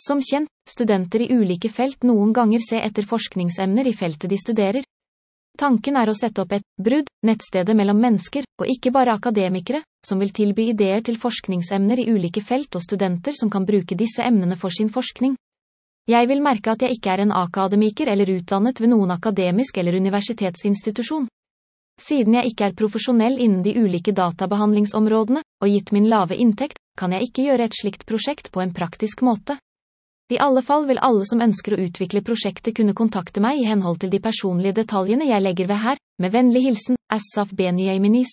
Som kjent, studenter i ulike felt noen ganger se etter forskningsemner i feltet de studerer. Tanken er å sette opp et brudd, nettstedet mellom mennesker, og ikke bare akademikere, som vil tilby ideer til forskningsemner i ulike felt og studenter som kan bruke disse emnene for sin forskning. Jeg vil merke at jeg ikke er en akademiker eller utdannet ved noen akademisk eller universitetsinstitusjon. Siden jeg ikke er profesjonell innen de ulike databehandlingsområdene, og gitt min lave inntekt, kan jeg ikke gjøre et slikt prosjekt på en praktisk måte. I alle fall vil alle som ønsker å utvikle prosjektet kunne kontakte meg i henhold til de personlige detaljene jeg legger ved her, med vennlig hilsen, Assaf Benjaminis.